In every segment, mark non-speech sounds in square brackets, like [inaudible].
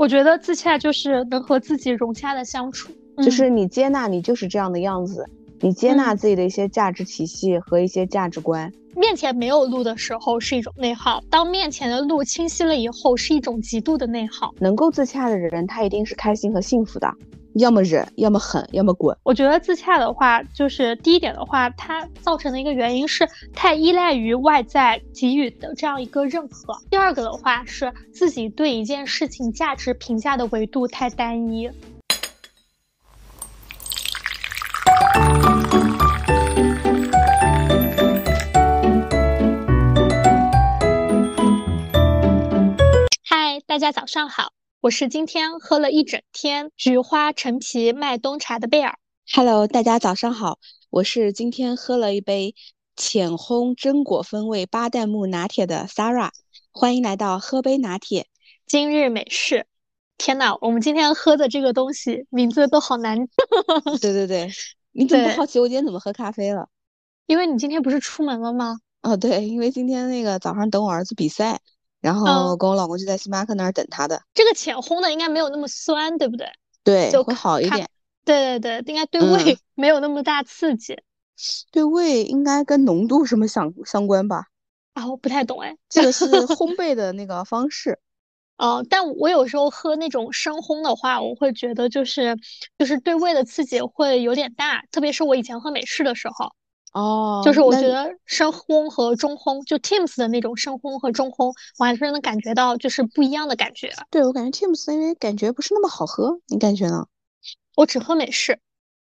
我觉得自洽就是能和自己融洽的相处，就是你接纳你就是这样的样子，你接纳自己的一些价值体系和一些价值观。面前没有路的时候是一种内耗，当面前的路清晰了以后是一种极度的内耗。能够自洽的人，他一定是开心和幸福的。要么忍，要么狠，要么滚。我觉得自洽的话，就是第一点的话，它造成的一个原因是太依赖于外在给予的这样一个认可。第二个的话是自己对一件事情价值评价的维度太单一。嗨，大家早上好。我是今天喝了一整天菊花陈皮麦冬茶的贝尔。Hello，大家早上好，我是今天喝了一杯浅烘榛果风味巴旦木拿铁的 Sarah。欢迎来到喝杯拿铁，今日美式。天呐，我们今天喝的这个东西名字都好难。对 [laughs] 对对，你怎么不好奇我今天怎么喝咖啡了？因为你今天不是出门了吗？哦，对，因为今天那个早上等我儿子比赛。然后跟我老公就在星巴克那儿等他的。这个浅烘的应该没有那么酸，对不对？对，就会好一点。对对对，应该对胃 [laughs] 没有那么大刺激。[laughs] 对胃应该跟浓度什么相相关吧？啊，我不太懂哎。这个是烘 [laughs] 焙的那个方式。哦，但我有时候喝那种生烘的话，我会觉得就是就是对胃的刺激会有点大，特别是我以前喝美式的时候。哦，就是我觉得深烘和中烘，就 Teams 的那种深烘和中烘，我还是能感觉到就是不一样的感觉。对我感觉 Teams 因为感觉不是那么好喝，你感觉呢？我只喝美式。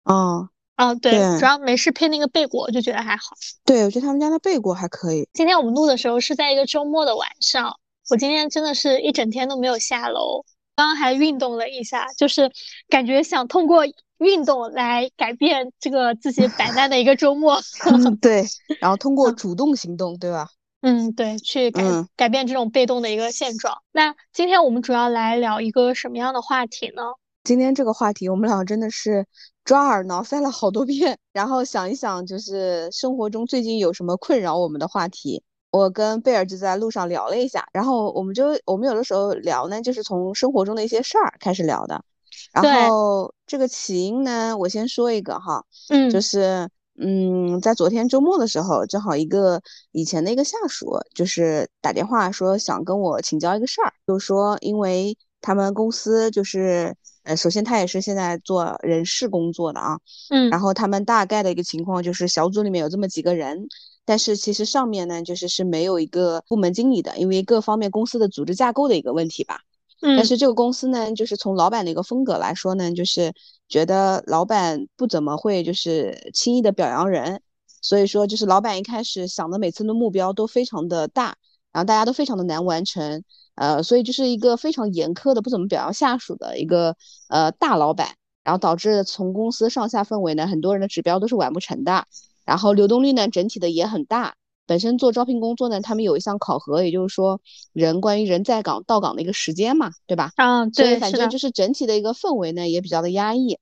哦，啊，对，主要美式配那个贝果就觉得还好。对，我觉得他们家的贝果还可以。今天我们录的时候是在一个周末的晚上，我今天真的是一整天都没有下楼，刚刚还运动了一下，就是感觉想通过。运动来改变这个自己摆烂的一个周末，[laughs] 对，然后通过主动行动，对吧？嗯，对，去改改变这种被动的一个现状。那今天我们主要来聊一个什么样的话题呢？今天这个话题，我们俩真的是抓耳挠腮了好多遍，然后想一想，就是生活中最近有什么困扰我们的话题。我跟贝尔就在路上聊了一下，然后我们就我们有的时候聊呢，就是从生活中的一些事儿开始聊的。然后这个起因呢，我先说一个哈，嗯，就是嗯，在昨天周末的时候，正好一个以前的一个下属，就是打电话说想跟我请教一个事儿，就是说因为他们公司就是呃，首先他也是现在做人事工作的啊，嗯，然后他们大概的一个情况就是小组里面有这么几个人，但是其实上面呢就是是没有一个部门经理的，因为各方面公司的组织架构的一个问题吧。但是这个公司呢，就是从老板的一个风格来说呢，就是觉得老板不怎么会就是轻易的表扬人，所以说就是老板一开始想的每次的目标都非常的大，然后大家都非常的难完成，呃，所以就是一个非常严苛的不怎么表扬下属的一个呃大老板，然后导致从公司上下氛围呢，很多人的指标都是完不成的，然后流动率呢整体的也很大。本身做招聘工作呢，他们有一项考核，也就是说人关于人在岗到岗的一个时间嘛，对吧？嗯，对，所以反正就是整体的一个氛围呢也比较的压抑。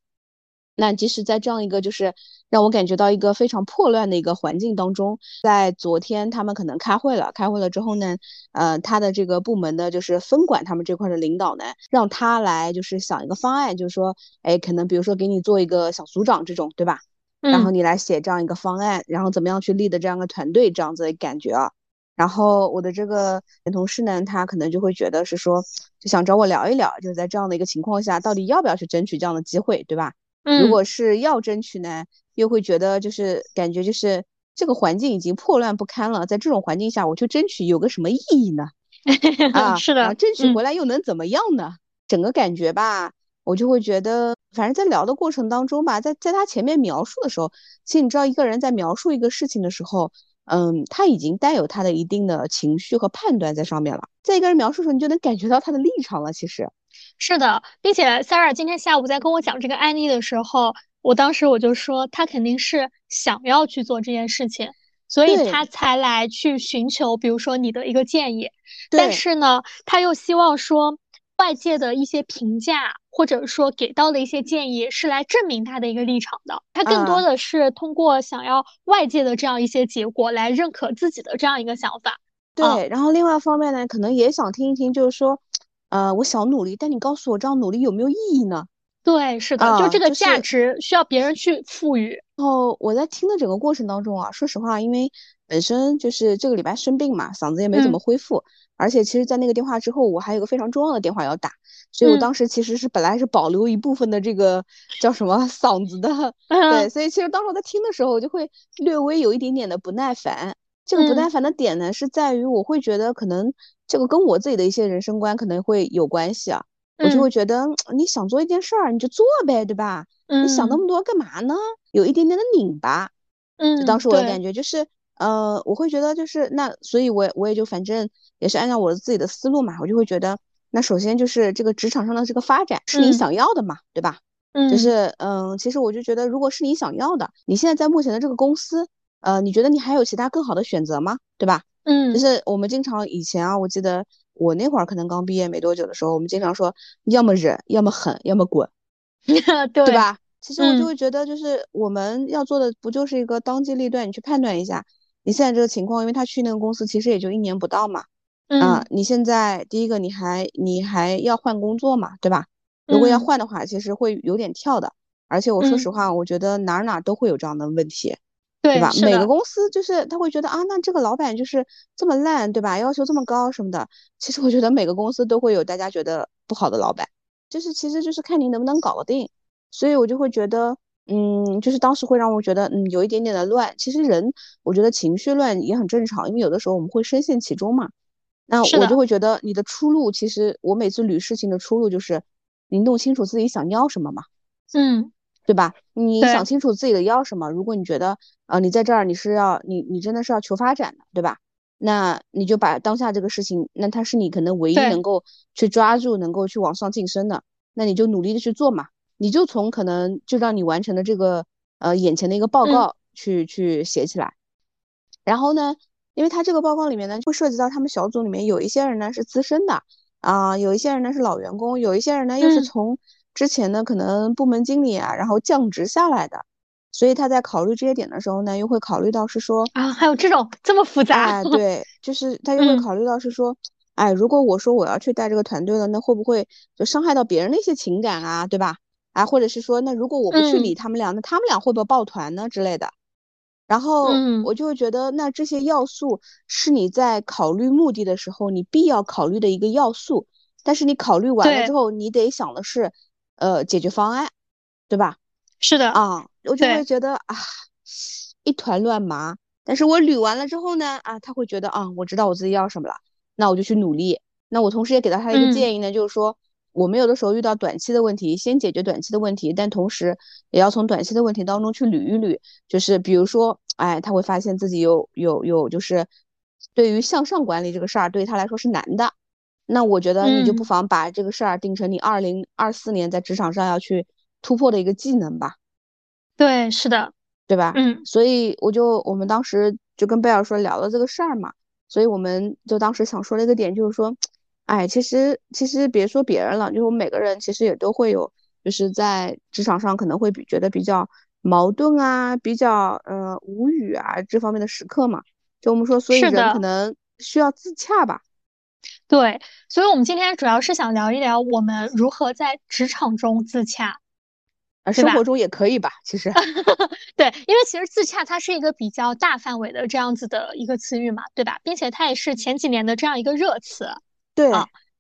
那即使在这样一个就是让我感觉到一个非常破乱的一个环境当中，在昨天他们可能开会了，开会了之后呢，呃，他的这个部门的就是分管他们这块的领导呢，让他来就是想一个方案，就是说，哎，可能比如说给你做一个小组长这种，对吧？然后你来写这样一个方案，然后怎么样去立的这样一个团队，这样子的感觉啊。然后我的这个前同事呢，他可能就会觉得是说，就想找我聊一聊，就是在这样的一个情况下，到底要不要去争取这样的机会，对吧？嗯。如果是要争取呢，又会觉得就是感觉就是这个环境已经破乱不堪了，在这种环境下我去争取有个什么意义呢？[laughs] 啊，是的，争取回来又能怎么样呢？整个感觉吧。我就会觉得，反正在聊的过程当中吧，在在他前面描述的时候，其实你知道，一个人在描述一个事情的时候，嗯，他已经带有他的一定的情绪和判断在上面了。在一个人描述的时候，你就能感觉到他的立场了。其实是的，并且 Sarah 今天下午在跟我讲这个案例的时候，我当时我就说，他肯定是想要去做这件事情，所以他才来去寻求，比如说你的一个建议。但是呢，他又希望说。外界的一些评价，或者说给到的一些建议，是来证明他的一个立场的。他更多的是通过想要外界的这样一些结果来认可自己的这样一个想法。对，然后另外一方面呢，可能也想听一听，就是说呃，我想努力，但你告诉我这样努力有没有意义呢？对，是的，就这个价值需要别人去赋予。然后我在听的整个过程当中啊，说实话，因为本身就是这个礼拜生病嘛，嗓子也没怎么恢复，而且其实，在那个电话之后，我还有个非常重要的电话要打，所以我当时其实是本来是保留一部分的这个叫什么嗓子的，对，所以其实当时我在听的时候，我就会略微有一点点的不耐烦。这个不耐烦的点呢，是在于我会觉得可能这个跟我自己的一些人生观可能会有关系啊。我就会觉得你想做一件事儿，你就做呗，对吧？你想那么多干嘛呢？有一点点的拧巴。嗯，当时我的感觉就是，呃，我会觉得就是那，所以我我也就反正也是按照我自己的思路嘛，我就会觉得，那首先就是这个职场上的这个发展是你想要的嘛，对吧？嗯，就是嗯，其实我就觉得，如果是你想要的，你现在在目前的这个公司，呃，你觉得你还有其他更好的选择吗？对吧？嗯，就是我们经常以前啊，我记得。我那会儿可能刚毕业没多久的时候，我们经常说，要么忍，要么狠，要么滚，[laughs] 对吧？其实我就会觉得，就是我们要做的不就是一个当机立断，你去判断一下你现在这个情况，因为他去那个公司其实也就一年不到嘛，嗯，你现在第一个你还你还要换工作嘛，对吧？如果要换的话，其实会有点跳的，而且我说实话，我觉得哪儿哪儿都会有这样的问题。对吧？每个公司就是他会觉得啊，那这个老板就是这么烂，对吧？要求这么高什么的。其实我觉得每个公司都会有大家觉得不好的老板，就是其实就是看你能不能搞得定。所以我就会觉得，嗯，就是当时会让我觉得，嗯，有一点点的乱。其实人，我觉得情绪乱也很正常，因为有的时候我们会深陷其中嘛。那我就会觉得你的出路，其实我每次捋事情的出路就是你弄清楚自己想要什么嘛。嗯。对吧？你想清楚自己的要什么。如果你觉得，呃，你在这儿你是要你你真的是要求发展的，对吧？那你就把当下这个事情，那它是你可能唯一能够去抓住、能够去往上晋升的，那你就努力的去做嘛。你就从可能就让你完成的这个呃眼前的一个报告去去写起来。然后呢，因为他这个报告里面呢会涉及到他们小组里面有一些人呢是资深的啊，有一些人呢是老员工，有一些人呢又是从。之前呢，可能部门经理啊，然后降职下来的，所以他在考虑这些点的时候呢，又会考虑到是说啊，还有这种这么复杂，哎，对，就是他又会考虑到是说，哎，如果我说我要去带这个团队了，那会不会就伤害到别人的一些情感啊，对吧？啊，或者是说，那如果我不去理他们俩，那他们俩会不会抱团呢之类的？然后我就会觉得，那这些要素是你在考虑目的的时候你必要考虑的一个要素，但是你考虑完了之后，你得想的是。呃，解决方案，对吧？是的啊，我就会觉得啊，一团乱麻。但是我捋完了之后呢，啊，他会觉得啊，我知道我自己要什么了，那我就去努力。那我同时也给到他一个建议呢，就是说，我们有的时候遇到短期的问题，先解决短期的问题，但同时也要从短期的问题当中去捋一捋。就是比如说，哎，他会发现自己有有有，就是对于向上管理这个事儿，对于他来说是难的。那我觉得你就不妨把这个事儿定成你二零二四年在职场上要去突破的一个技能吧。对，是的，对吧？嗯，所以我就我们当时就跟贝尔说聊了这个事儿嘛，所以我们就当时想说的一个点就是说，哎，其实其实别说别人了，就是我们每个人其实也都会有，就是在职场上可能会比觉得比较矛盾啊，比较呃无语啊这方面的时刻嘛。就我们说，所以人可能需要自洽吧。对，所以我们今天主要是想聊一聊我们如何在职场中自洽，呃，生活中也可以吧，其实。[laughs] 对，因为其实自洽它是一个比较大范围的这样子的一个词语嘛，对吧？并且它也是前几年的这样一个热词。对。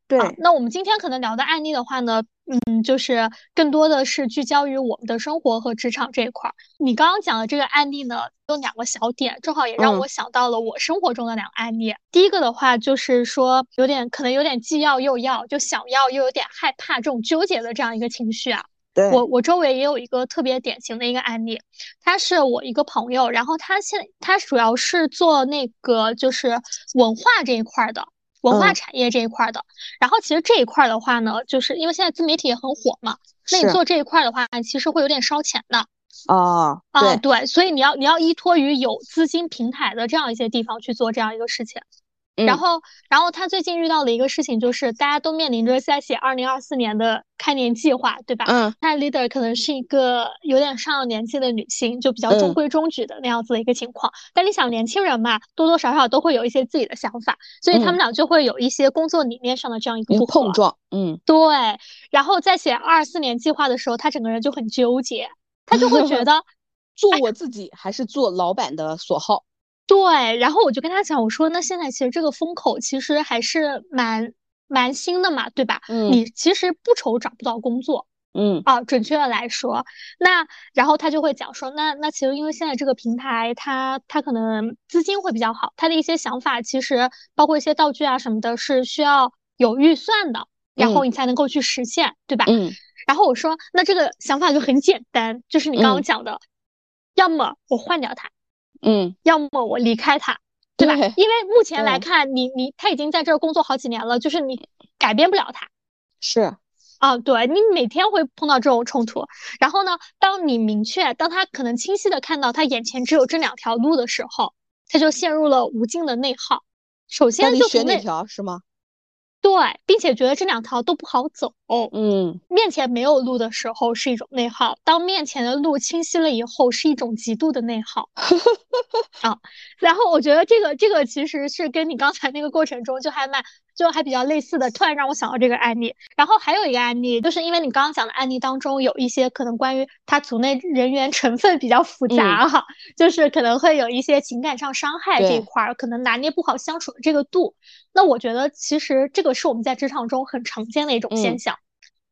对，那我们今天可能聊的案例的话呢，嗯，就是更多的是聚焦于我们的生活和职场这一块儿。你刚刚讲的这个案例呢，有两个小点，正好也让我想到了我生活中的两个案例。第一个的话，就是说有点可能有点既要又要，就想要又有点害怕这种纠结的这样一个情绪啊。对，我我周围也有一个特别典型的一个案例，他是我一个朋友，然后他现他主要是做那个就是文化这一块的。文化产业这一块的，然后其实这一块的话呢，就是因为现在自媒体也很火嘛，那你做这一块的话，其实会有点烧钱的。哦，啊，对，所以你要你要依托于有资金平台的这样一些地方去做这样一个事情。然后，然后他最近遇到的一个事情就是，大家都面临着在写二零二四年的开年计划，对吧？嗯。那 leader 可能是一个有点上了年纪的女性，就比较中规中矩的那样子的一个情况。但你想，年轻人嘛，多多少少都会有一些自己的想法，所以他们俩就会有一些工作理念上的这样一个不碰撞。嗯，对。然后在写二四年计划的时候，他整个人就很纠结，他就会觉 [laughs] 得做我自己还是做老板的所好。对，然后我就跟他讲，我说那现在其实这个风口其实还是蛮蛮新的嘛，对吧？嗯，你其实不愁找不到工作，嗯啊，准确的来说，那然后他就会讲说，那那其实因为现在这个平台，它它可能资金会比较好，他的一些想法其实包括一些道具啊什么的，是需要有预算的，然后你才能够去实现，对吧？嗯，然后我说那这个想法就很简单，就是你刚刚讲的，要么我换掉它。嗯，要么我离开他，对吧？因为目前来看，你你他已经在这儿工作好几年了，就是你改变不了他。是啊，对你每天会碰到这种冲突。然后呢，当你明确，当他可能清晰的看到他眼前只有这两条路的时候，他就陷入了无尽的内耗。首先就选哪条是吗？对，并且觉得这两条都不好走。嗯，面前没有路的时候是一种内耗，当面前的路清晰了以后，是一种极度的内耗。[laughs] 啊，然后我觉得这个这个其实是跟你刚才那个过程中就还蛮。就还比较类似的，突然让我想到这个案例。然后还有一个案例，就是因为你刚刚讲的案例当中有一些可能关于他组内人员成分比较复杂哈，就是可能会有一些情感上伤害这一块儿，可能拿捏不好相处的这个度。那我觉得其实这个是我们在职场中很常见的一种现象，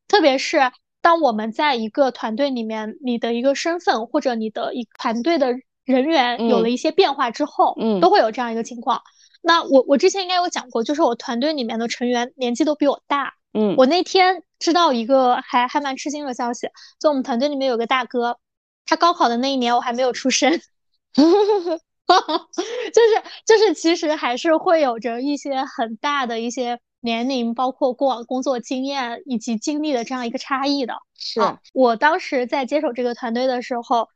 特别是当我们在一个团队里面，你的一个身份或者你的一团队的人员有了一些变化之后，嗯，都会有这样一个情况。那我我之前应该有讲过，就是我团队里面的成员年纪都比我大。嗯，我那天知道一个还还蛮吃惊的消息，就我们团队里面有个大哥，他高考的那一年我还没有出生，[laughs] 就是就是其实还是会有着一些很大的一些年龄，包括过往工作经验以及经历的这样一个差异的。是我当时在接手这个团队的时候，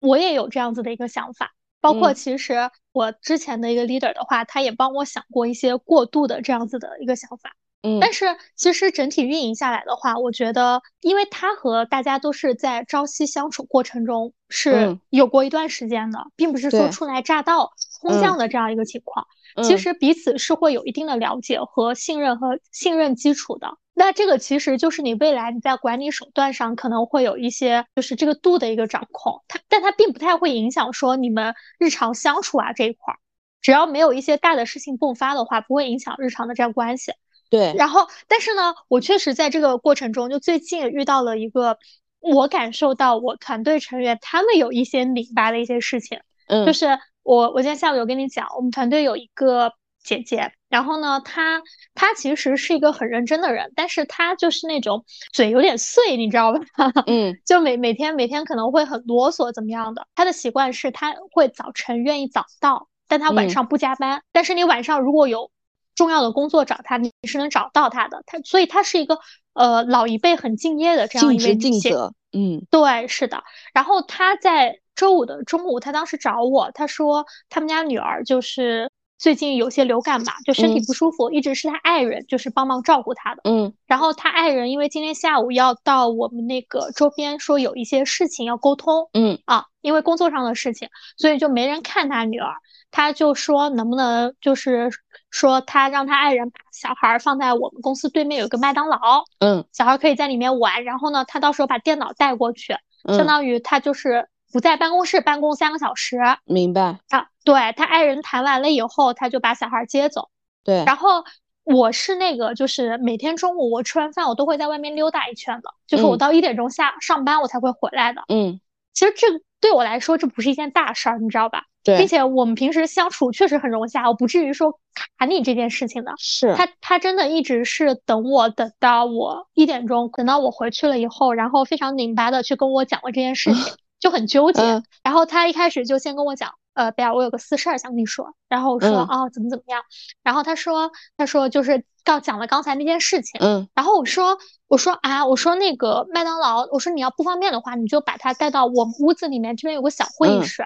我也有这样子的一个想法。包括其实我之前的一个 leader 的话，他也帮我想过一些过渡的这样子的一个想法。嗯，但是其实整体运营下来的话，我觉得，因为他和大家都是在朝夕相处过程中是有过一段时间的，并不是说初来乍到空降的这样一个情况。其实彼此是会有一定的了解和信任和信任基础的。那这个其实就是你未来你在管理手段上可能会有一些，就是这个度的一个掌控。它，但它并不太会影响说你们日常相处啊这一块儿，只要没有一些大的事情迸发的话，不会影响日常的这样关系。对。然后，但是呢，我确实在这个过程中，就最近遇到了一个，我感受到我团队成员他们有一些拧巴的一些事情。嗯。就是我，我今天下午有跟你讲，我们团队有一个。姐姐，然后呢，她她其实是一个很认真的人，但是她就是那种嘴有点碎，你知道吧？[laughs] 嗯，就每每天每天可能会很啰嗦，怎么样的？她的习惯是她会早晨愿意早到，但她晚上不加班。但是你晚上如果有重要的工作找她，你是能找到她的。她所以她是一个呃老一辈很敬业的这样一位女性。嗯，对，是的。然后他在周五的中午，他当时找我，他说他们家女儿就是。最近有些流感嘛，就身体不舒服，一直是他爱人就是帮忙照顾他的。嗯，然后他爱人因为今天下午要到我们那个周边，说有一些事情要沟通。嗯啊，因为工作上的事情，所以就没人看他女儿。他就说能不能就是说他让他爱人把小孩放在我们公司对面有个麦当劳。嗯，小孩可以在里面玩。然后呢，他到时候把电脑带过去，相当于他就是。不在办公室办公三个小时，明白啊？对他爱人谈完了以后，他就把小孩接走。对，然后我是那个，就是每天中午我吃完饭，我都会在外面溜达一圈的，就是我到一点钟下上班，我才会回来的。嗯，其实这对我来说这不是一件大事儿，你知道吧？对，并且我们平时相处确实很融洽，我不至于说卡你这件事情的。是他，他真的一直是等我等到我一点钟，等到我回去了以后，然后非常拧巴的去跟我讲了这件事情。[laughs] 就很纠结，然后他一开始就先跟我讲，呃，贝尔，我有个私事儿想跟你说。然后我说，哦，怎么怎么样？然后他说，他说就是刚讲了刚才那件事情。嗯。然后我说，我说啊，我说那个麦当劳，我说你要不方便的话，你就把他带到我们屋子里面，这边有个小会议室。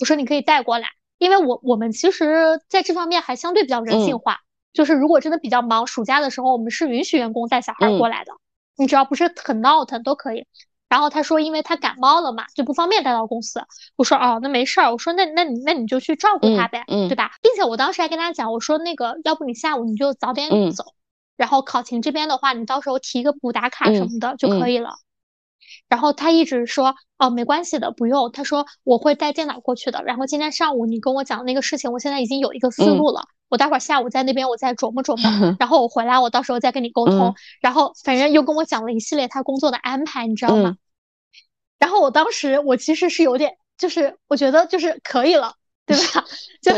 我说你可以带过来。因为我我们其实在这方面还相对比较人性化，就是如果真的比较忙，暑假的时候我们是允许员工带小孩过来的，你只要不是很闹腾都可以。然后他说，因为他感冒了嘛，就不方便带到公司。我说哦，那没事儿。我说那那你那你就去照顾他呗，对吧？并且我当时还跟他讲，我说那个要不你下午你就早点走，然后考勤这边的话，你到时候提个补打卡什么的就可以了。然后他一直说哦没关系的，不用。他说我会带电脑过去的。然后今天上午你跟我讲那个事情，我现在已经有一个思路了。我待会儿下午在那边我再琢磨琢磨，[laughs] 然后我回来我到时候再跟你沟通。然后反正又跟我讲了一系列他工作的安排，你知道吗？然后我当时我其实是有点，就是我觉得就是可以了，对吧？[laughs] 就。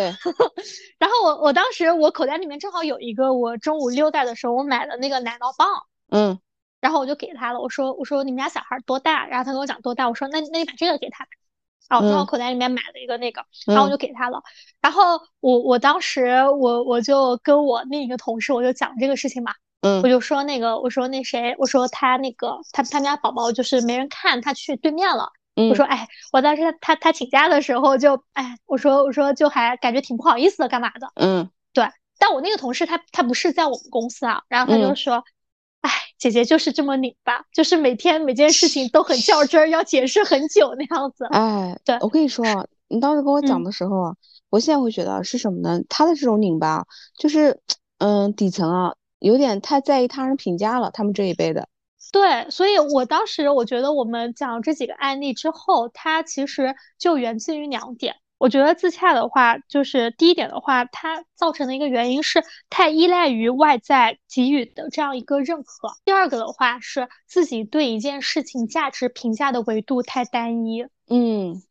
[laughs] 然后我我当时我口袋里面正好有一个我中午溜达的时候我买的那个奶酪棒，嗯。然后我就给他了，我说我说你们家小孩多大？然后他跟我讲多大，我说那那你把这个给他。然后我从我口袋里面买了一个那个，然后我就给他了。然后我我当时我我就跟我另一个同事我就讲这个事情嘛。嗯，我就说那个，我说那谁，我说他那个他他们家宝宝就是没人看，他去对面了。我说哎，我当时他他他请假的时候就哎，我说我说就还感觉挺不好意思的，干嘛的？嗯，对。但我那个同事他他不是在我们公司啊，然后他就说，哎，姐姐就是这么拧巴，就是每天每件事情都很较真儿，要解释很久那样子。哎，对，我跟你说，你当时跟我讲的时候啊，我现在会觉得是什么呢？他的这种拧巴，就是嗯，底层啊。有点太在意他人评价了，他们这一辈的。对，所以我当时我觉得我们讲这几个案例之后，它其实就源自于两点。我觉得自洽的话，就是第一点的话，它造成的一个原因是太依赖于外在给予的这样一个认可。第二个的话是自己对一件事情价值评价的维度太单一。嗯，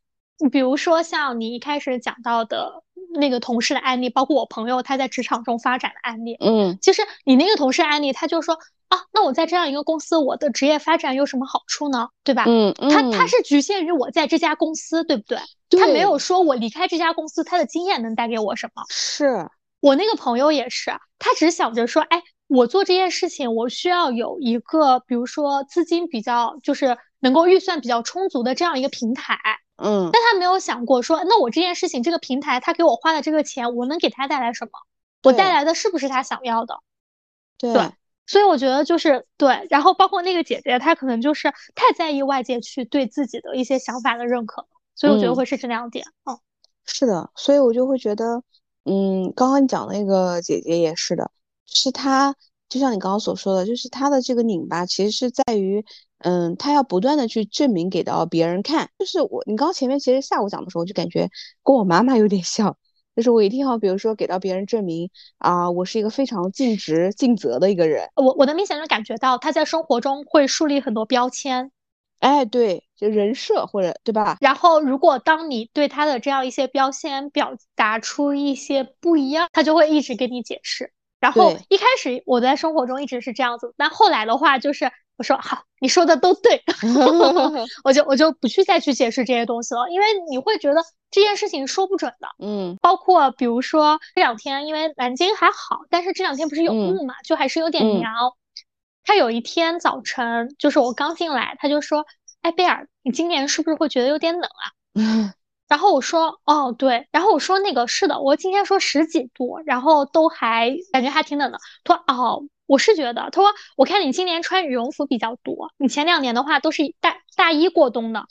比如说像你一开始讲到的。那个同事的案例，包括我朋友他在职场中发展的案例，嗯，其实你那个同事案例，他就说啊，那我在这样一个公司，我的职业发展有什么好处呢？对吧？嗯嗯，他他是局限于我在这家公司，对不对？他没有说我离开这家公司，他的经验能带给我什么？是我那个朋友也是，他只想着说，哎，我做这件事情，我需要有一个，比如说资金比较，就是能够预算比较充足的这样一个平台。嗯，但他没有想过说，那我这件事情，这个平台他给我花的这个钱，我能给他带来什么？我带来的是不是他想要的？对，所以我觉得就是对。然后包括那个姐姐，她可能就是太在意外界去对自己的一些想法的认可，所以我觉得会是这两点。嗯，是的，所以我就会觉得，嗯，刚刚你讲那个姐姐也是的，是她，就像你刚刚所说的，就是她的这个拧巴，其实是在于。嗯，她要不断的去证明给到别人看，就是我，你刚前面其实下午讲的时候，我就感觉跟我妈妈有点像，就是我一定要，比如说给到别人证明啊，我是一个非常尽职尽责的一个人。我我能明显的感觉到他在生活中会树立很多标签，哎，对，就人设或者对吧？然后如果当你对他的这样一些标签表达出一些不一样，他就会一直给你解释。然后一开始我在生活中一直是这样子，但后来的话就是。我说好，你说的都对，[laughs] 我就我就不去再去解释这些东西了，因为你会觉得这件事情说不准的。嗯，包括比如说这两天，因为南京还好，但是这两天不是有雾嘛，就还是有点凉。他有一天早晨，就是我刚进来，他就说：“哎，贝尔，你今年是不是会觉得有点冷啊？[laughs] ”嗯然后我说：“哦，对。”然后我说：“那个是的，我今天说十几度，然后都还感觉还挺冷的。”他说：“哦。”我是觉得，他说，我看你今年穿羽绒服比较多，你前两年的话都是大大衣过冬的。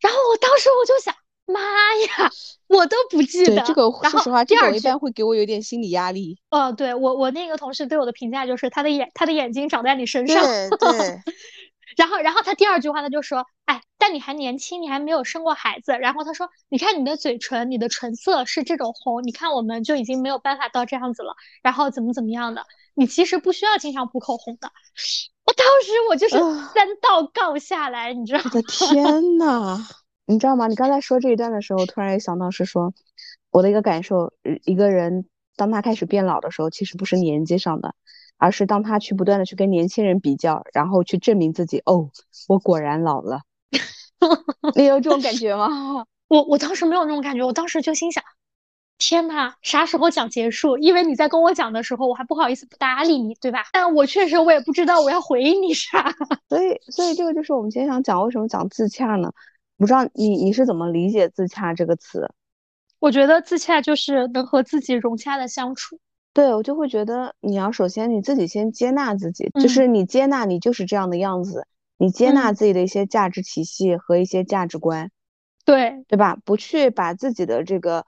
然后我当时我就想，妈呀，我都不记得。这个说实话，这个一般会给我有点心理压力。哦，对我我那个同事对我的评价就是他的眼他的眼睛长在你身上。对对。[laughs] 然后然后他第二句话他就说，哎，但你还年轻，你还没有生过孩子。然后他说，你看你的嘴唇，你的唇色是这种红，你看我们就已经没有办法到这样子了。然后怎么怎么样的。你其实不需要经常补口红的，我当时我就是三道杠下来，你知道吗？我的天 [laughs] 呐，你知道吗？你刚才说这一段的时候，突然想到是说，我的一个感受，一个人当他开始变老的时候，其实不是年纪上的，而是当他去不断的去跟年轻人比较，然后去证明自己，哦，我果然老了。[laughs] 你有这种感觉吗？[laughs] 我我当时没有那种感觉，我当时就心想。天呐，啥时候讲结束？因为你在跟我讲的时候，我还不好意思不搭理你，对吧？但我确实我也不知道我要回应你啥。[laughs] 所以，所以这个就是我们今天想讲为什么讲自洽呢？不知道你你是怎么理解自洽这个词？我觉得自洽就是能和自己融洽的相处。对我就会觉得你要首先你自己先接纳自己，就是你接纳你就是这样的样子，你接纳自己的一些价值体系和一些价值观，对对吧？不去把自己的这个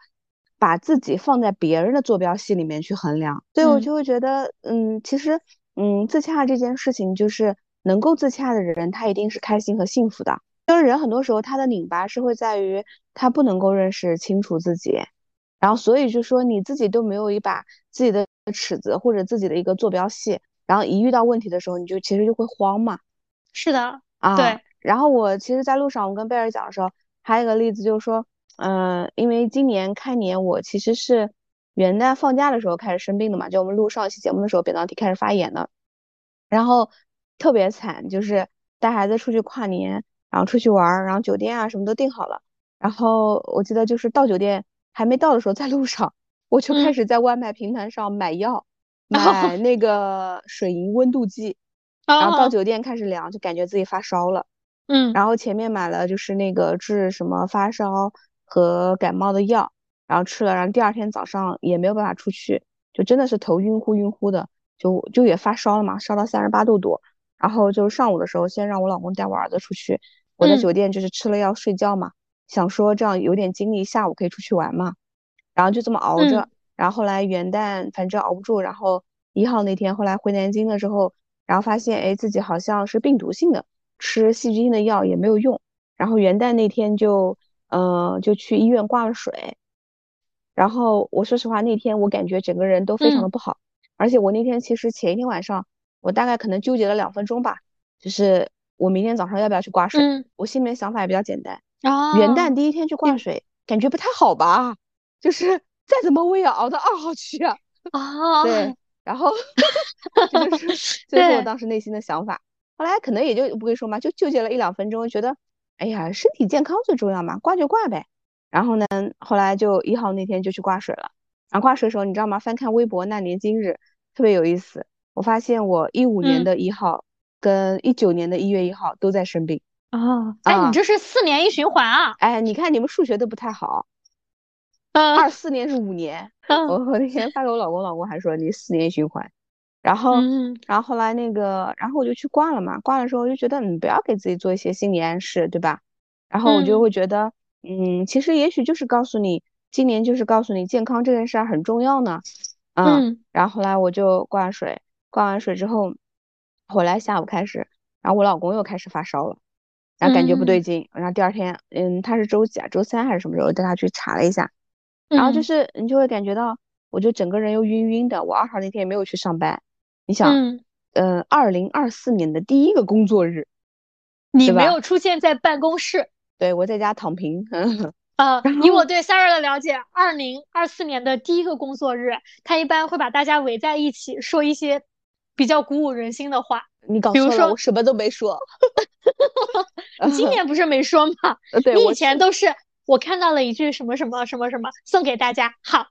把自己放在别人的坐标系里面去衡量。所以我就会觉得，嗯，其实，嗯，自洽这件事情就是能够自洽的人，他一定是开心和幸福的。就是人很多时候他的拧巴是会在于他不能够认识清楚自己。然后，所以就说你自己都没有一把自己的尺子或者自己的一个坐标系，然后一遇到问题的时候，你就其实就会慌嘛。是的，啊，对。然后我其实，在路上我跟贝尔讲的时候，还有一个例子就是说，嗯，因为今年开年我其实是元旦放假的时候开始生病的嘛，就我们录上一期节目的时候，扁桃体开始发炎了，然后特别惨，就是带孩子出去跨年，然后出去玩，然后酒店啊什么都订好了，然后我记得就是到酒店。还没到的时候，在路上我就开始在外卖平台上买药，买那 [laughs] 个水银温度计，然后到酒店开始量，就感觉自己发烧了。嗯，然后前面买了就是那个治什么发烧和感冒的药，然后吃了，然后第二天早上也没有办法出去，就真的是头晕乎晕乎的，就就也发烧了嘛，烧到三十八度多。然后就上午的时候，先让我老公带我儿子出去，我在酒店就是吃了药睡觉嘛。想说这样有点精力，下午可以出去玩嘛，然后就这么熬着，然后后来元旦反正熬不住，然后一号那天后来回南京的时候，然后发现哎自己好像是病毒性的，吃细菌性的药也没有用，然后元旦那天就嗯就去医院挂了水，然后我说实话那天我感觉整个人都非常的不好，而且我那天其实前一天晚上我大概可能纠结了两分钟吧，就是我明天早上要不要去挂水，我心里面想法也比较简单。啊，元旦第一天去挂水，感觉不太好吧？[laughs] 就是再怎么我也要熬到二号去啊。啊，对，然后这 [laughs] 就是，这是我当时内心的想法。后来可能也就不会说嘛，就纠结了一两分钟，觉得，哎呀，身体健康最重要嘛，挂就挂呗。然后呢，后来就一号那天就去挂水了。然后挂水的时候，你知道吗？翻看微博那年今日，特别有意思。我发现我一五年的一号跟一九年的一月一号都在生病。啊，哎，你这是四年一循环啊！哎，你看你们数学都不太好，嗯二四年是五年。我我那天发给我老公，老公还说你四年一循环。然后，然后后来那个，然后我就去挂了嘛。挂了之后我就觉得，你不要给自己做一些心理暗示，对吧？然后我就会觉得，嗯，其实也许就是告诉你，今年就是告诉你健康这件事儿很重要呢。嗯。然后后来我就挂水，挂完水之后，回来下午开始，然后我老公又开始发烧了。然后感觉不对劲，然后第二天，嗯，他是周几啊？周三还是什么时候？带他去查了一下，然后就是你就会感觉到，我就整个人又晕晕的。我二号那天也没有去上班，你想，嗯，二零二四年的第一个工作日，你没有出现在办公室，[laughs] 对我在家躺平。[laughs] 呃，以我对 Sarah 的了解，二零二四年的第一个工作日，他一般会把大家围在一起，说一些比较鼓舞人心的话。你搞错了，我什么都没说。你今年不是没说吗？对，你以前都是我看到了一句什么什么什么什么送给大家。好，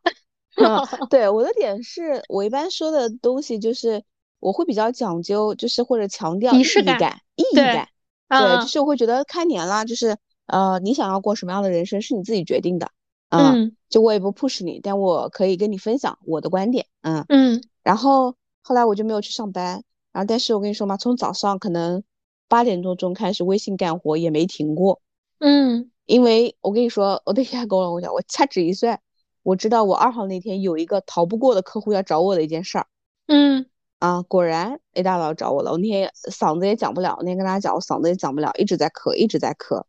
对，我的点是我一般说的东西就是我会比较讲究，就是或者强调仪式感、意义感。对，就是我会觉得开年啦，就是呃，你想要过什么样的人生是你自己决定的。嗯，就我也不 push 你，但我可以跟你分享我的观点。嗯嗯，然后后来我就没有去上班。然后，但是我跟你说嘛，从早上可能八点多钟开始微信干活也没停过。嗯，因为我跟你说，我那天还跟我老公讲，我掐指一算，我知道我二号那天有一个逃不过的客户要找我的一件事儿。嗯，啊，果然 A 大佬找我了。我那天嗓子也讲不了，那天跟大家讲，我嗓子也讲不了，一直在咳，一直在咳。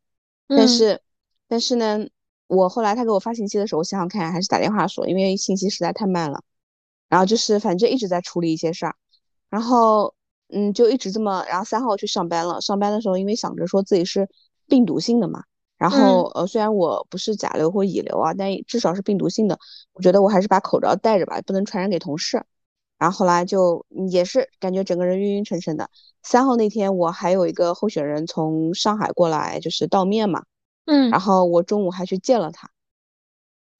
但是，但是呢，我后来他给我发信息的时候，我想想看，还是打电话说，因为信息实在太慢了。然后就是反正一直在处理一些事儿。然后，嗯，就一直这么，然后三号去上班了。上班的时候，因为想着说自己是病毒性的嘛，然后呃，虽然我不是甲流或乙流啊，但至少是病毒性的，我觉得我还是把口罩戴着吧，不能传染给同事。然后后来就也是感觉整个人晕晕沉沉的。三号那天，我还有一个候选人从上海过来，就是到面嘛，嗯，然后我中午还去见了他，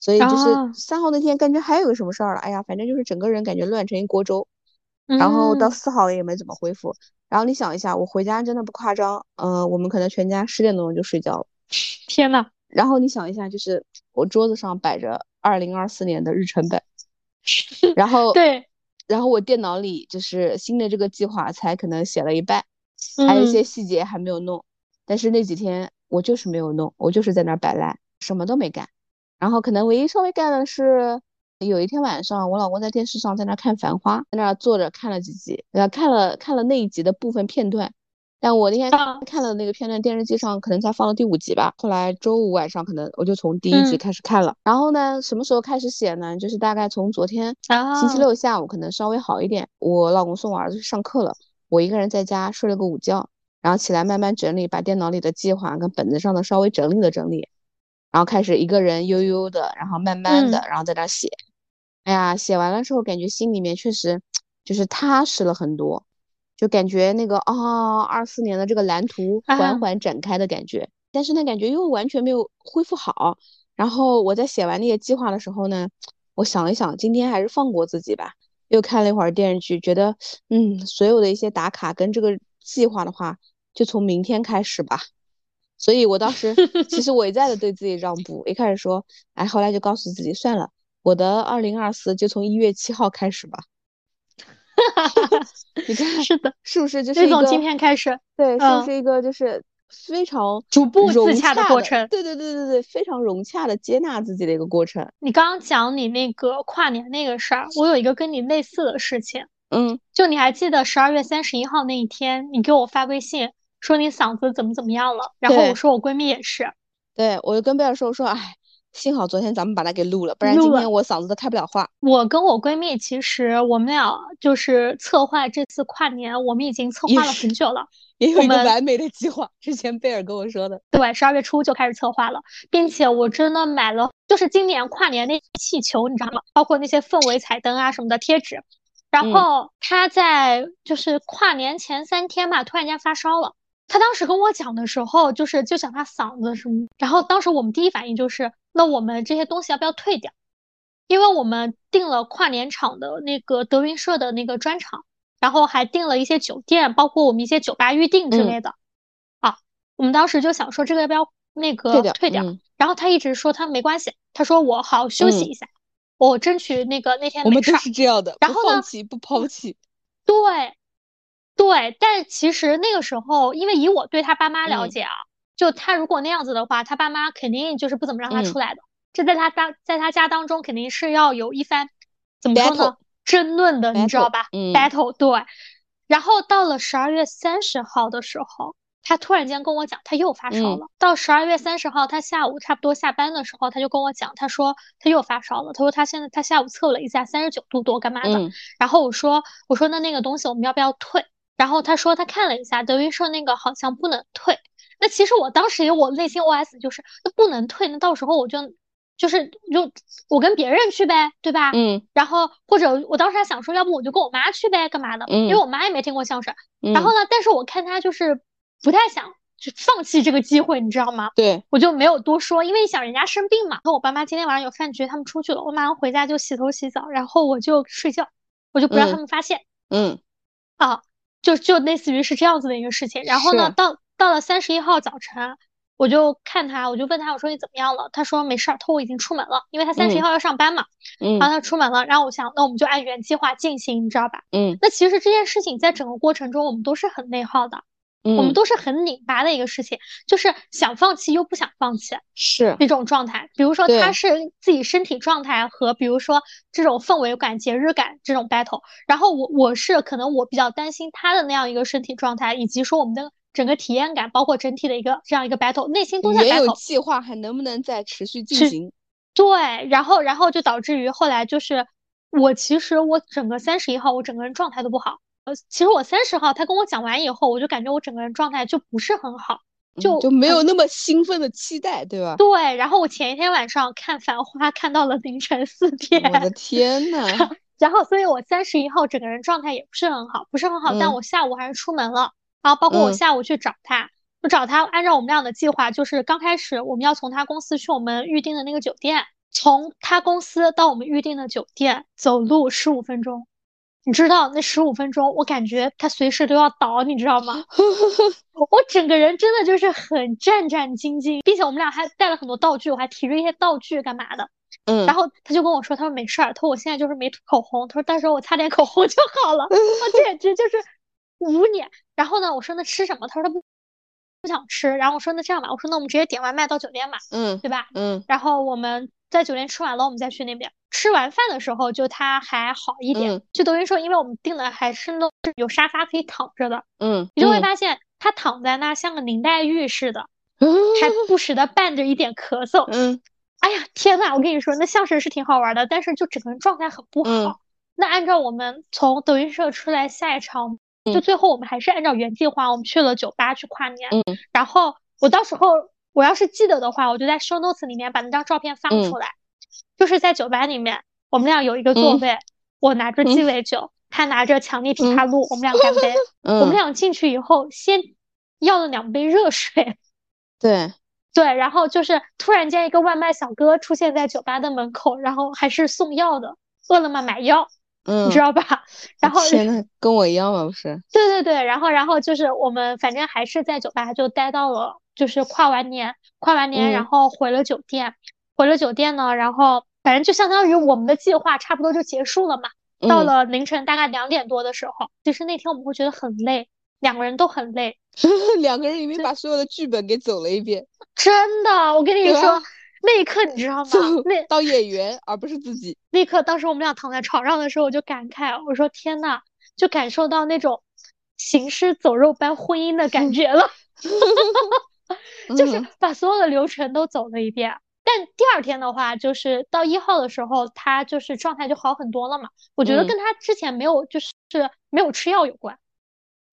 所以就是三号那天感觉还有个什么事儿了，哎呀，反正就是整个人感觉乱成一锅粥。然后到四号也没怎么恢复。然后你想一下，我回家真的不夸张，嗯，我们可能全家十点多钟就睡觉了。天呐，然后你想一下，就是我桌子上摆着二零二四年的日程本，然后对，然后我电脑里就是新的这个计划才可能写了一半，还有一些细节还没有弄，但是那几天我就是没有弄，我就是在那儿摆烂，什么都没干，然后可能唯一稍微干的是。有一天晚上，我老公在电视上在那看《繁花》，在那坐着看了几集，然后看了看了那一集的部分片段。但我那天看了那个片段，电视机上可能才放了第五集吧。后来周五晚上，可能我就从第一集开始看了。然后呢，什么时候开始写呢？就是大概从昨天星期六下午，可能稍微好一点。我老公送我儿子去上课了，我一个人在家睡了个午觉，然后起来慢慢整理，把电脑里的计划跟本子上的稍微整理了整理，然后开始一个人悠悠的，然后慢慢的，然后在那写。哎呀，写完了之后，感觉心里面确实就是踏实了很多，就感觉那个啊，二四年的这个蓝图缓缓展开的感觉。但是呢，感觉又完全没有恢复好。然后我在写完那些计划的时候呢，我想一想，今天还是放过自己吧。又看了一会儿电视剧，觉得嗯，所有的一些打卡跟这个计划的话，就从明天开始吧。所以我当时 [laughs] 其实我一再的对自己让步，一开始说，哎，后来就告诉自己算了。我的二零二四就从一月七号开始吧，哈哈哈你看是的，是不是就是从今天开始？对，是不是一个就是非常逐步自洽的过程？对对对对对，非常融洽的接纳自己的一个过程。你刚刚讲你那个跨年那个事儿，我有一个跟你类似的事情。嗯，就你还记得十二月三十一号那一天，你给我发微信说你嗓子怎么怎么样了？然后我说我闺蜜也是。对，我就跟贝尔说，我说哎。幸好昨天咱们把它给录了，不然今天我嗓子都开不了话。我跟我闺蜜其实我们俩就是策划这次跨年，我们已经策划了很久了，也有一个完美的计划。之前贝尔跟我说的，对，十二月初就开始策划了，并且我真的买了，就是今年跨年那气球，你知道吗？包括那些氛围彩灯啊什么的贴纸。然后他在就是跨年前三天吧，突然间发烧了。他当时跟我讲的时候，就是就想他嗓子什么，然后当时我们第一反应就是，那我们这些东西要不要退掉？因为我们订了跨年场的那个德云社的那个专场，然后还订了一些酒店，包括我们一些酒吧预订之类的。啊，我们当时就想说这个要不要那个退掉？然后他一直说他没关系，他说我好好休息一下，我争取那个那天我们都是这样的，然后放弃不抛弃。对。对，但其实那个时候，因为以我对他爸妈了解啊，就他如果那样子的话，他爸妈肯定就是不怎么让他出来的。这在他当在他家当中肯定是要有一番怎么说呢争论的，你知道吧？battle 对。然后到了十二月三十号的时候，他突然间跟我讲，他又发烧了。到十二月三十号，他下午差不多下班的时候，他就跟我讲，他说他又发烧了。他说他现在他下午测了一下，三十九度多，干嘛的？然后我说我说那那个东西我们要不要退？然后他说他看了一下德云社那个好像不能退，那其实我当时有我内心 OS 就是那不能退，那到时候我就就是就我跟别人去呗，对吧？嗯。然后或者我当时还想说，要不我就跟我妈去呗，干嘛的？嗯。因为我妈也没听过相声。嗯。然后呢，但是我看他就是不太想就放弃这个机会，你知道吗？对。我就没有多说，因为想人家生病嘛。那我爸妈今天晚上有饭局，他们出去了，我马上回家就洗头洗澡，然后我就睡觉，我就不让他们发现。嗯。啊。就就类似于是这样子的一个事情，然后呢，到到了三十一号早晨，我就看他，我就问他，我说你怎么样了？他说没事儿，他说我已经出门了，因为他三十一号要上班嘛。嗯。然后他出门了，然后我想，那我们就按原计划进行，你知道吧？嗯。那其实这件事情在整个过程中，我们都是很内耗的。我们都是很拧巴的一个事情，就是想放弃又不想放弃，是那种状态。比如说他是自己身体状态和比如说这种氛围感、节日感这种 battle，然后我我是可能我比较担心他的那样一个身体状态，以及说我们的整个体验感，包括整体的一个这样一个 battle，内心都在 battle。也有计划，还能不能再持续进行？对，然后然后就导致于后来就是我其实我整个三十一号我整个人状态都不好。呃，其实我三十号他跟我讲完以后，我就感觉我整个人状态就不是很好，就就没有那么兴奋的期待，对吧？对。然后我前一天晚上看《繁花》，看到了凌晨四点。我的天呐。然后，所以我三十一号整个人状态也不是很好，不是很好。但我下午还是出门了。然后，包括我下午去找他，我找他，按照我们俩的计划，就是刚开始我们要从他公司去我们预定的那个酒店，从他公司到我们预定的酒店走路十五分钟。你知道那十五分钟，我感觉他随时都要倒，你知道吗？[laughs] 我整个人真的就是很战战兢兢，并且我们俩还带了很多道具，我还提着一些道具干嘛的。嗯，然后他就跟我说，他说没事儿，他说我现在就是没涂口红，他说到时候我擦点口红就好了。[laughs] 我简直就是无脸。然后呢，我说那吃什么？他说他不不想吃。然后我说那这样吧，我说那我们直接点外卖到酒店吧，嗯，对吧？嗯。然后我们在酒店吃完了，我们再去那边。吃完饭的时候，就他还好一点，就等于说，因为我们订的还是那有沙发可以躺着的，嗯，你就会发现他躺在那像个林黛玉似的，[laughs] 还不时的伴着一点咳嗽，嗯。哎呀，天呐！我跟你说，那相声是挺好玩的，但是就整个人状态很不好。那按照我们从德云社出来下一场，就最后我们还是按照原计划，我们去了酒吧去跨年。嗯。然后我到时候我要是记得的话，我就在 show notes 里面把那张照片放出来。就是在酒吧里面，我们俩有一个座位，我拿着鸡尾酒，他拿着强力枇杷露，我们俩干杯。[laughs] 我们俩进去以后，先要了两杯热水。对。[laughs] 对，然后就是突然间一个外卖小哥出现在酒吧的门口，然后还是送药的，饿了么买药，嗯，你知道吧？[laughs] 然后跟我一样吗？不是？对对对，然后然后就是我们反正还是在酒吧就待到了，就是跨完年，跨完年然后回了酒店，回了酒店呢，然后反正就相当于我们的计划差不多就结束了嘛。到了凌晨大概两点多的时候，其实那天我们会觉得很累，两个人都很累。[laughs] 两个人已经把所有的剧本给走了一遍。真的，我跟你说，那一刻你知道 [laughs] 吗？那当演员而不是自己。那一刻，当时我们俩躺在床上的时候，我就感慨，我说天呐，就感受到那种行尸走肉般婚姻的感觉了，[laughs] 就是把所有的流程都走了一遍。但第二天的话，就是到一号的时候，他就是状态就好很多了嘛。我觉得跟他之前没有，就是没有吃药有关。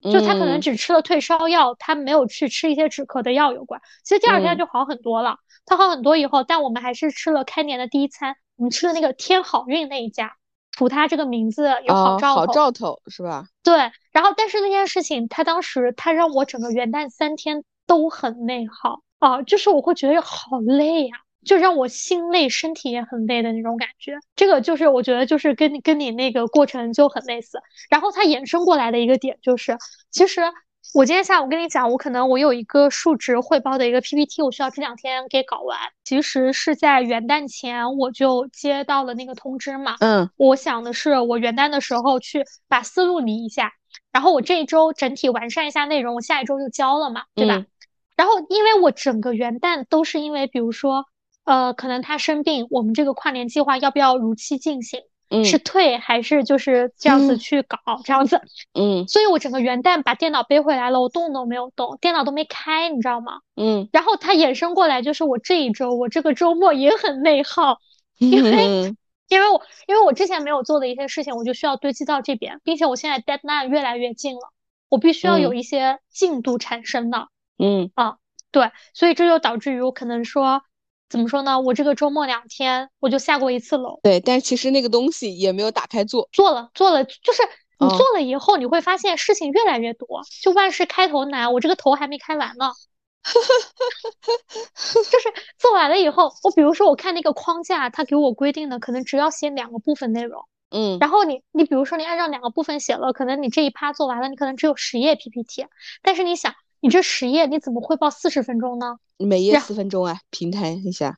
就他可能只吃了退烧药，他没有去吃一些止咳的药有关。其实第二天就好很多了，他好很多以后，但我们还是吃了开年的第一餐，我们吃了那个天好运那一家，图他这个名字有好兆头，好兆头是吧？对。然后但是那件事情，他当时他让我整个元旦三天都很内耗啊，就是我会觉得好累呀。就让我心累，身体也很累的那种感觉。这个就是我觉得就是跟你跟你那个过程就很类似。然后它衍生过来的一个点就是，其实我今天下午跟你讲，我可能我有一个述职汇报的一个 PPT，我需要这两天给搞完。其实是在元旦前我就接到了那个通知嘛。嗯。我想的是我元旦的时候去把思路理一下，然后我这一周整体完善一下内容，我下一周就交了嘛，对吧？然后因为我整个元旦都是因为比如说。呃，可能他生病，我们这个跨年计划要不要如期进行？嗯，是退还是就是这样子去搞这样子？[laughs] 嗯，所以我整个元旦把电脑背回来了，我动都没有动，电脑都没开，你知道吗？嗯，然后它衍生过来就是我这一周，我这个周末也很内耗，[laughs] 因为因为我因为我之前没有做的一些事情，我就需要堆积到这边，并且我现在 deadline 越来越近了，我必须要有一些进度产生的。嗯啊，对，所以这就导致于我可能说。怎么说呢？我这个周末两天我就下过一次楼。对，但其实那个东西也没有打开做。做了，做了，就是你做了以后，你会发现事情越来越多。就万事开头难，我这个头还没开完呢。[laughs] 就是做完了以后，我比如说我看那个框架，他给我规定的可能只要写两个部分内容。嗯。然后你你比如说你按照两个部分写了，可能你这一趴做完了，你可能只有十页 PPT。但是你想。你这十页你怎么汇报四十分钟呢？每页四分钟啊，平摊一下。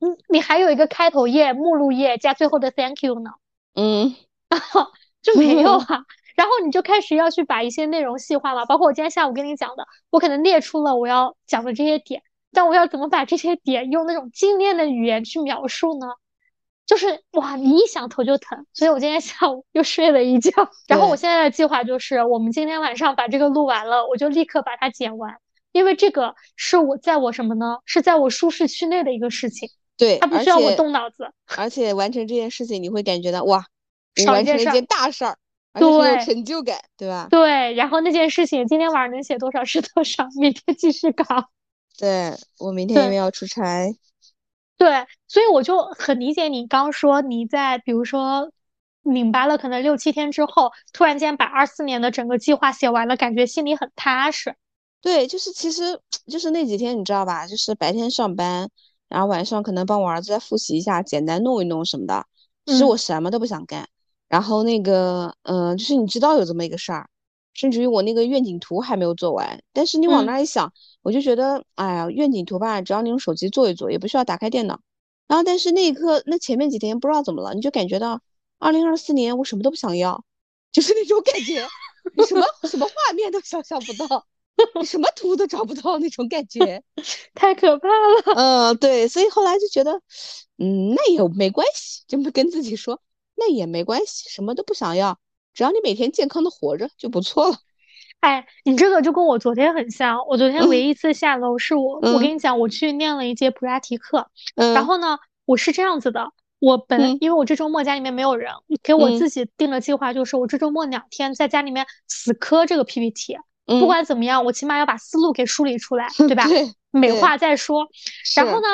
嗯，你还有一个开头页、目录页加最后的 Thank you 呢。嗯，[laughs] 就没有 [laughs] 啊。然后你就开始要去把一些内容细化了，包括我今天下午跟你讲的，我可能列出了我要讲的这些点，但我要怎么把这些点用那种精炼的语言去描述呢？就是哇，你一想头就疼，所以我今天下午又睡了一觉。然后我现在的计划就是，我们今天晚上把这个录完了，我就立刻把它剪完，因为这个是我在我什么呢？是在我舒适区内的一个事情。对，它不需要我动脑子。而且完成这件事情，你会感觉到哇，完成了一件大事儿，对，有成就感，对吧？对。然后那件事情今天晚上能写多少是多少，明天继续搞。对我明天因为要出差。对，所以我就很理解你刚说你在比如说拧巴了可能六七天之后，突然间把二四年的整个计划写完了，感觉心里很踏实。对，就是其实就是那几天你知道吧，就是白天上班，然后晚上可能帮我儿子再复习一下，简单弄一弄什么的。其实我什么都不想干，然后那个，嗯，就是你知道有这么一个事儿，甚至于我那个愿景图还没有做完，但是你往那一想，我就觉得，哎呀，愿景图吧，只要你用手机做一做，也不需要打开电脑。然后，但是那一刻，那前面几天不知道怎么了，你就感觉到，二零二四年我什么都不想要，就是那种感觉，你什么什么画面都想象不到，你什么图都找不到那种感觉，[laughs] 太可怕了。嗯，对，所以后来就觉得，嗯，那也没关系，就跟自己说。那也没关系，什么都不想要，只要你每天健康的活着就不错了。哎，你这个就跟我昨天很像。我昨天唯一一次下楼是我，我跟你讲，我去念了一节普拉提课。嗯。然后呢，我是这样子的，我本因为我这周末家里面没有人，给我自己定的计划就是我这周末两天在家里面死磕这个 PPT。嗯。不管怎么样，我起码要把思路给梳理出来，对吧？对。美化再说。然后呢，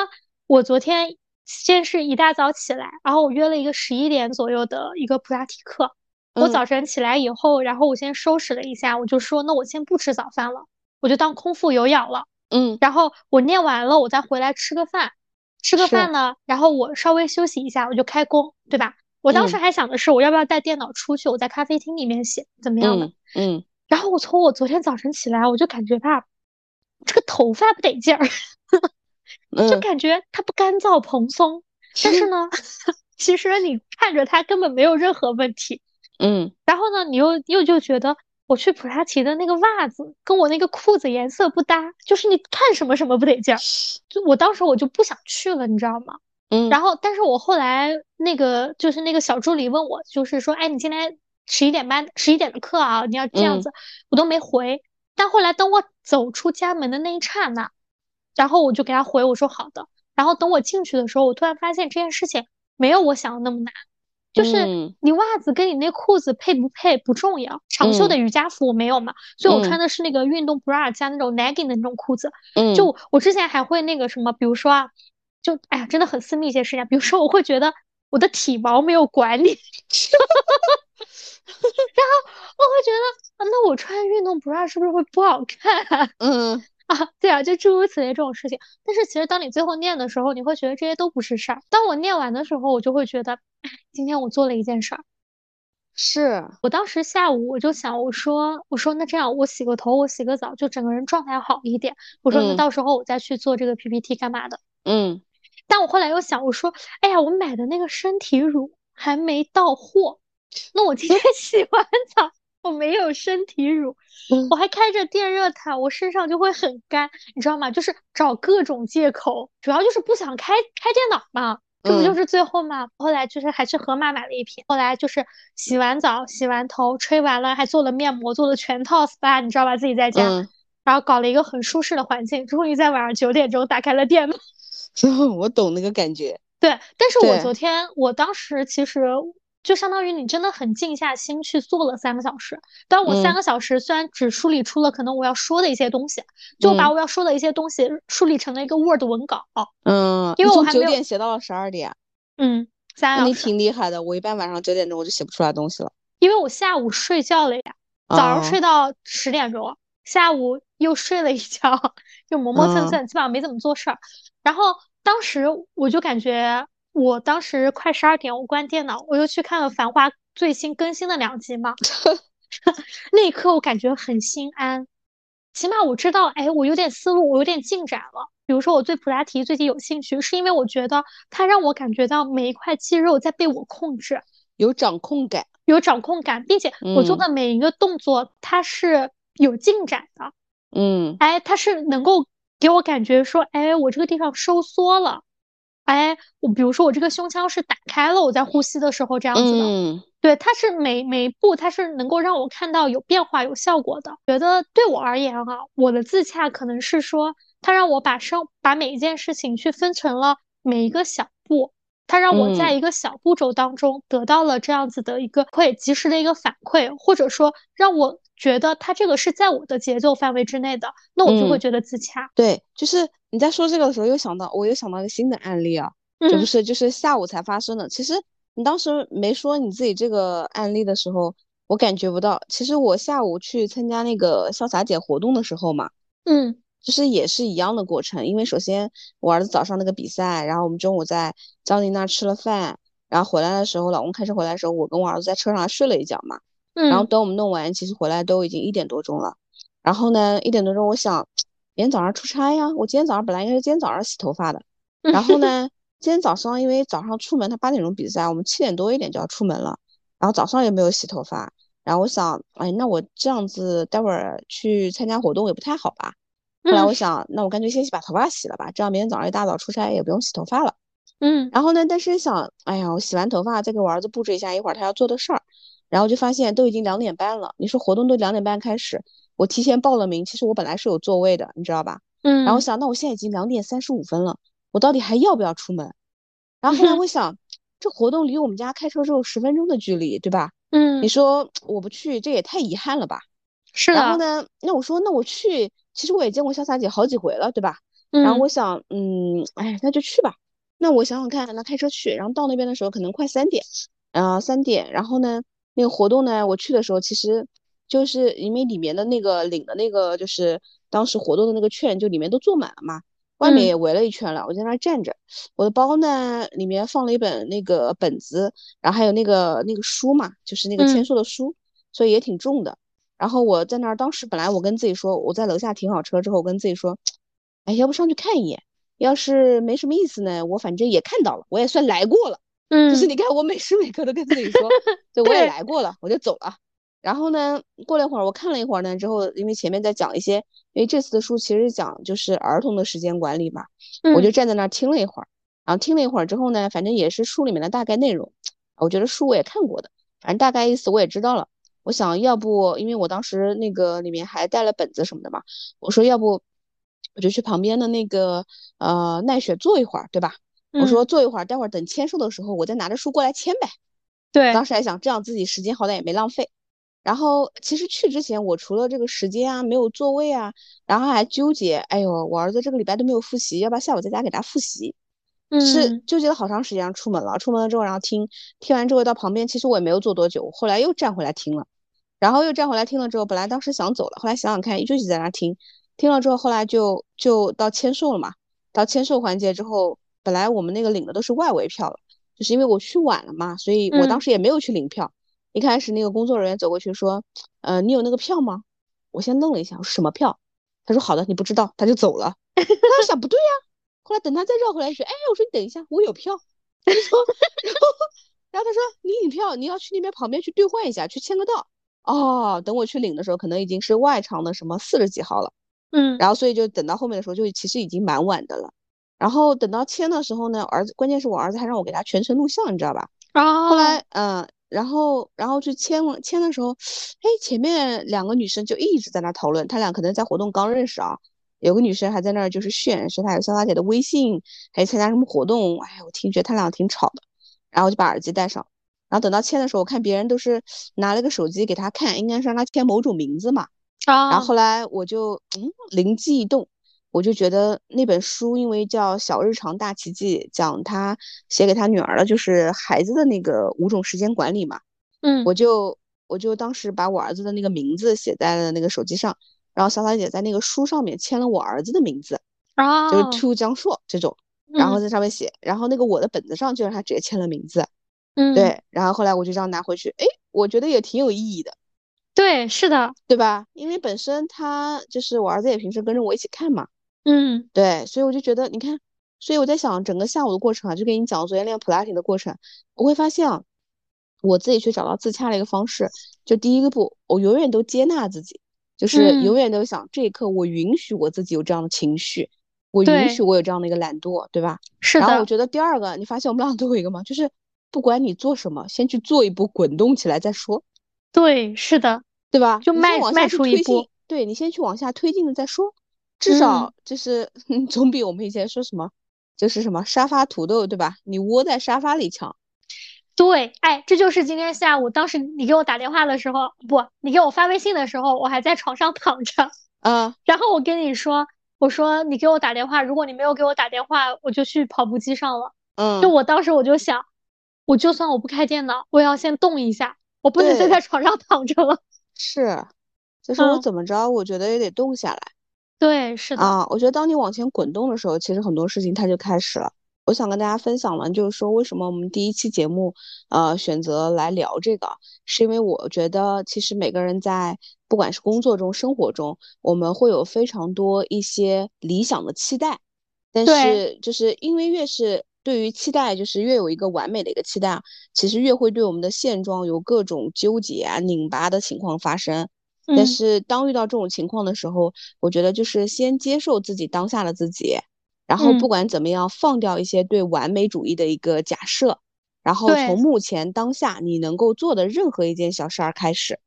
我昨天。先是一大早起来，然后我约了一个十一点左右的一个普拉提课。我早晨起来以后，然后我先收拾了一下，我就说那我先不吃早饭了，我就当空腹有氧了。嗯，然后我念完了，我再回来吃个饭。吃个饭呢，然后我稍微休息一下，我就开工，对吧？我当时还想的是我要不要带电脑出去，我在咖啡厅里面写怎么样的？嗯。然后我从我昨天早晨起来，我就感觉吧，这个头发不得劲儿。[laughs] 就感觉它不干燥蓬松，但是呢，[laughs] 其实你看着它根本没有任何问题。嗯，然后呢，你又又就觉得我去普拉提的那个袜子跟我那个裤子颜色不搭，就是你看什么什么不得劲儿。就我当时我就不想去了，你知道吗？嗯，然后但是我后来那个就是那个小助理问我，就是说，哎，你今天十一点半十一点的课啊，你要这样子，我都没回。但后来等我走出家门的那一刹那。然后我就给他回我说好的，然后等我进去的时候，我突然发现这件事情没有我想的那么难，就是你袜子跟你那裤子配不配不重要，长袖的瑜伽服我没有嘛，所以我穿的是那个运动 bra 加那种 legging 的那种裤子。嗯，就我之前还会那个什么，比如说啊，就哎呀，真的很私密一些事情，比如说我会觉得我的体毛没有管理，[laughs] [laughs] 然后我会觉得啊，那我穿运动 bra 是不是会不好看？嗯。啊，[laughs] 对啊，就诸如此类这种事情。但是其实当你最后念的时候，你会觉得这些都不是事儿。当我念完的时候，我就会觉得，哎，今天我做了一件事儿。是我当时下午我就想，我说，我说那这样，我洗个头，我洗个澡，就整个人状态好一点。我说那到时候我再去做这个 PPT 干嘛的？嗯。但我后来又想，我说，哎呀，我买的那个身体乳还没到货，那我今天 [laughs] 洗完澡。我没有身体乳，我还开着电热毯，我身上就会很干，你知道吗？就是找各种借口，主要就是不想开开电脑嘛，这不就是最后嘛？后来就是还去盒马买了一瓶，后来就是洗完澡、洗完头、吹完了，还做了面膜，做了全套 SPA，你知道吧？自己在家，然后搞了一个很舒适的环境，终于在晚上九点钟打开了电脑。[laughs] 我懂那个感觉。对，但是我昨天，我当时其实。就相当于你真的很静下心去做了三个小时，但我三个小时虽然只梳理出了可能我要说的一些东西，就把我要说的一些东西梳理成了一个 Word 文稿。嗯，因为我从九点写到了十二点。嗯，三个小时。你挺厉害的，我一般晚上九点钟我就写不出来东西了。因为我下午睡觉了呀，早上睡到十点钟，下午又睡了一觉，[laughs] 就磨磨蹭蹭，基本上没怎么做事儿。然后当时我就感觉。我当时快十二点，我关电脑，我又去看了《繁花》最新更新的两集嘛。[laughs] 那一刻我感觉很心安，起码我知道，哎，我有点思路，我有点进展了。比如说，我对普拉提最近有兴趣，是因为我觉得它让我感觉到每一块肌肉在被我控制，有掌控感，有掌控感，并且我做的每一个动作它是有进展的。嗯，哎，它是能够给我感觉说，哎，我这个地方收缩了。哎，我比如说我这个胸腔是打开了，我在呼吸的时候这样子的，嗯，对，它是每每一步它是能够让我看到有变化、有效果的。觉得对我而言啊，我的自洽可能是说，它让我把生把每一件事情去分成了每一个小步，它让我在一个小步骤当中得到了这样子的一个会及时的一个反馈，或者说让我。觉得他这个是在我的节奏范围之内的，那我就会觉得自洽。对，就是你在说这个的时候，又想到我又想到一个新的案例啊，这不是就是下午才发生的。其实你当时没说你自己这个案例的时候，我感觉不到。其实我下午去参加那个潇洒姐活动的时候嘛，嗯，就是也是一样的过程。因为首先我儿子早上那个比赛，然后我们中午在张宁那儿吃了饭，然后回来的时候，老公开车回来的时候，我跟我儿子在车上睡了一觉嘛。嗯。然后等我们弄完，其实回来都已经一点多钟了。然后呢，一点多钟，我想，明天早上出差呀。我今天早上本来应该是今天早上洗头发的。然后呢，[laughs] 今天早上因为早上出门，他八点钟比赛，我们七点多一点就要出门了。然后早上也没有洗头发。然后我想，哎，那我这样子待会儿去参加活动也不太好吧。后来我想，那我干脆先去把头发洗了吧，这样明天早上一大早出差也不用洗头发了。嗯，然后呢？但是想，哎呀，我洗完头发再给我儿子布置一下一会儿他要做的事儿，然后就发现都已经两点半了。你说活动都两点半开始，我提前报了名，其实我本来是有座位的，你知道吧？嗯。然后想，那我现在已经两点三十五分了，我到底还要不要出门？然后后来我想，这活动离我们家开车只有十分钟的距离，对吧？嗯。你说我不去，这也太遗憾了吧？是然后呢？那我说，那我去，其实我也见过潇洒姐好几回了，对吧？嗯。然后我想，嗯，哎，那就去吧。那我想想看，那开车去，然后到那边的时候可能快三点，呃，三点，然后呢，那个活动呢，我去的时候其实就是因为里面的那个领的那个就是当时活动的那个券，就里面都坐满了嘛，外面也围了一圈了，我在那儿站着，我的包呢里面放了一本那个本子，然后还有那个那个书嘛，就是那个签售的书，所以也挺重的。然后我在那儿，当时本来我跟自己说，我在楼下停好车之后，我跟自己说，哎，要不上去看一眼。要是没什么意思呢，我反正也看到了，我也算来过了。嗯，就是你看，我每时每刻都跟自己说，[laughs] 对，我也来过了，我就走了。然后呢，过了一会儿，我看了一会儿呢，之后因为前面在讲一些，因为这次的书其实讲就是儿童的时间管理嘛，我就站在那儿听了一会儿。然后听了一会儿之后呢，反正也是书里面的大概内容，我觉得书我也看过的，反正大概意思我也知道了。我想要不，因为我当时那个里面还带了本子什么的嘛，我说要不。我就去旁边的那个呃奈雪坐一会儿，对吧？我说坐一会儿，待会儿等签售的时候，我再拿着书过来签呗。对，当时还想这样自己时间好歹也没浪费。然后其实去之前，我除了这个时间啊，没有座位啊，然后还纠结，哎呦，我儿子这个礼拜都没有复习，要不要下午在家给他复习？嗯是纠结了好长时间，出门了。出门了之后，然后听听完之后到旁边，其实我也没有坐多久，后来又站回来听了，然后又站回来听了之后，本来当时想走了，后来想想看，就一直在那听。听了之后，后来就就到签售了嘛。到签售环节之后，本来我们那个领的都是外围票了，就是因为我去晚了嘛，所以我当时也没有去领票。一开始那个工作人员走过去说：“呃，你有那个票吗？”我先愣了一下，我说：“什么票？”他说：“好的，你不知道。”他就走了。[laughs] 他就想不对呀，后来等他再绕回来说：“哎，我说你等一下，我有票。[laughs] ”他说，然后然后他说：“你领票，你要去那边旁边去兑换一下，去签个到。”哦，等我去领的时候，可能已经是外场的什么四十几号了。嗯，然后所以就等到后面的时候，就其实已经蛮晚的了。然后等到签的时候呢，儿子关键是我儿子还让我给他全程录像，你知道吧？啊。后来嗯，然后然后去签了签的时候，哎，前面两个女生就一直在那讨论，他俩可能在活动刚认识啊。有个女生还在那儿就是炫，说她有潇洒姐的微信，还参加什么活动。哎，我听觉得他俩挺吵的。然后就把耳机戴上，然后等到签的时候，我看别人都是拿了个手机给他看，应该是让他签某种名字嘛。啊然后后来我就嗯灵机一动，我就觉得那本书因为叫《小日常大奇迹》，讲他写给他女儿的，就是孩子的那个五种时间管理嘛。嗯，我就我就当时把我儿子的那个名字写在了那个手机上，然后小草姐在那个书上面签了我儿子的名字，啊，就是 To 江硕这种，然后在上面写，然后那个我的本子上就让他直接签了名字。嗯，对，然后后来我就这样拿回去，哎，我觉得也挺有意义的。对，是的，对吧？因为本身他就是我儿子，也平时跟着我一起看嘛。嗯，对，所以我就觉得，你看，所以我在想，整个下午的过程啊，就跟你讲昨天练普拉提的过程，我会发现啊，我自己去找到自洽的一个方式，就第一个步，我永远都接纳自己，就是永远都想这一刻我允许我自己有这样的情绪，我允许我有这样的一个懒惰，对吧？是的。然后我觉得第二个，你发现我们俩都有一个吗？就是不管你做什么，先去做一步，滚动起来再说。对，是的。对吧？就迈迈出一步，对你先去往下推进了再说，至少就是 [laughs] 总比我们以前说什么就是什么沙发土豆，对吧？你窝在沙发里强。对，哎，这就是今天下午，当时你给我打电话的时候，不，你给我发微信的时候，我还在床上躺着。嗯。然后我跟你说，我说你给我打电话，如果你没有给我打电话，我就去跑步机上了。嗯。就我当时我就想，我就算我不开电脑，我也要先动一下，我不能再在床上躺着了。[laughs] 是，就是我怎么着，我觉得也得动下来。对，是的啊，我觉得当你往前滚动的时候，其实很多事情它就开始了。我想跟大家分享完，就是说为什么我们第一期节目，呃，选择来聊这个，是因为我觉得其实每个人在不管是工作中、生活中，我们会有非常多一些理想的期待，但是就是因为越是对于期待，就是越有一个完美的一个期待，其实越会对我们的现状有各种纠结啊、拧巴的情况发生。但是当遇到这种情况的时候，我觉得就是先接受自己当下的自己。然后不管怎么样，放掉一些对完美主义的一个假设，然后从目前当下你能够做的任何一件小事儿开始。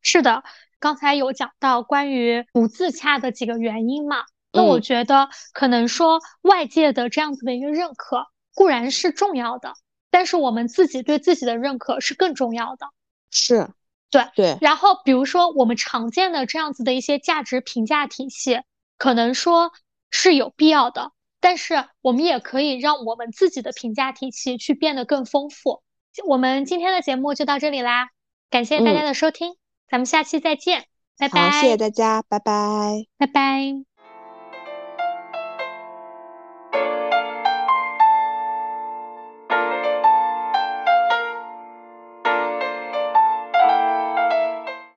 是的，刚才有讲到关于不自洽的几个原因嘛？那我觉得可能说外界的这样子的一个认可固然是重要的，但是我们自己对自己的认可是更重要的。是，对对。然后比如说我们常见的这样子的一些价值评价体系，可能说。是有必要的，但是我们也可以让我们自己的评价体系去变得更丰富。我们今天的节目就到这里啦，感谢大家的收听，咱们下期再见，拜拜。谢谢大家，拜拜，拜拜。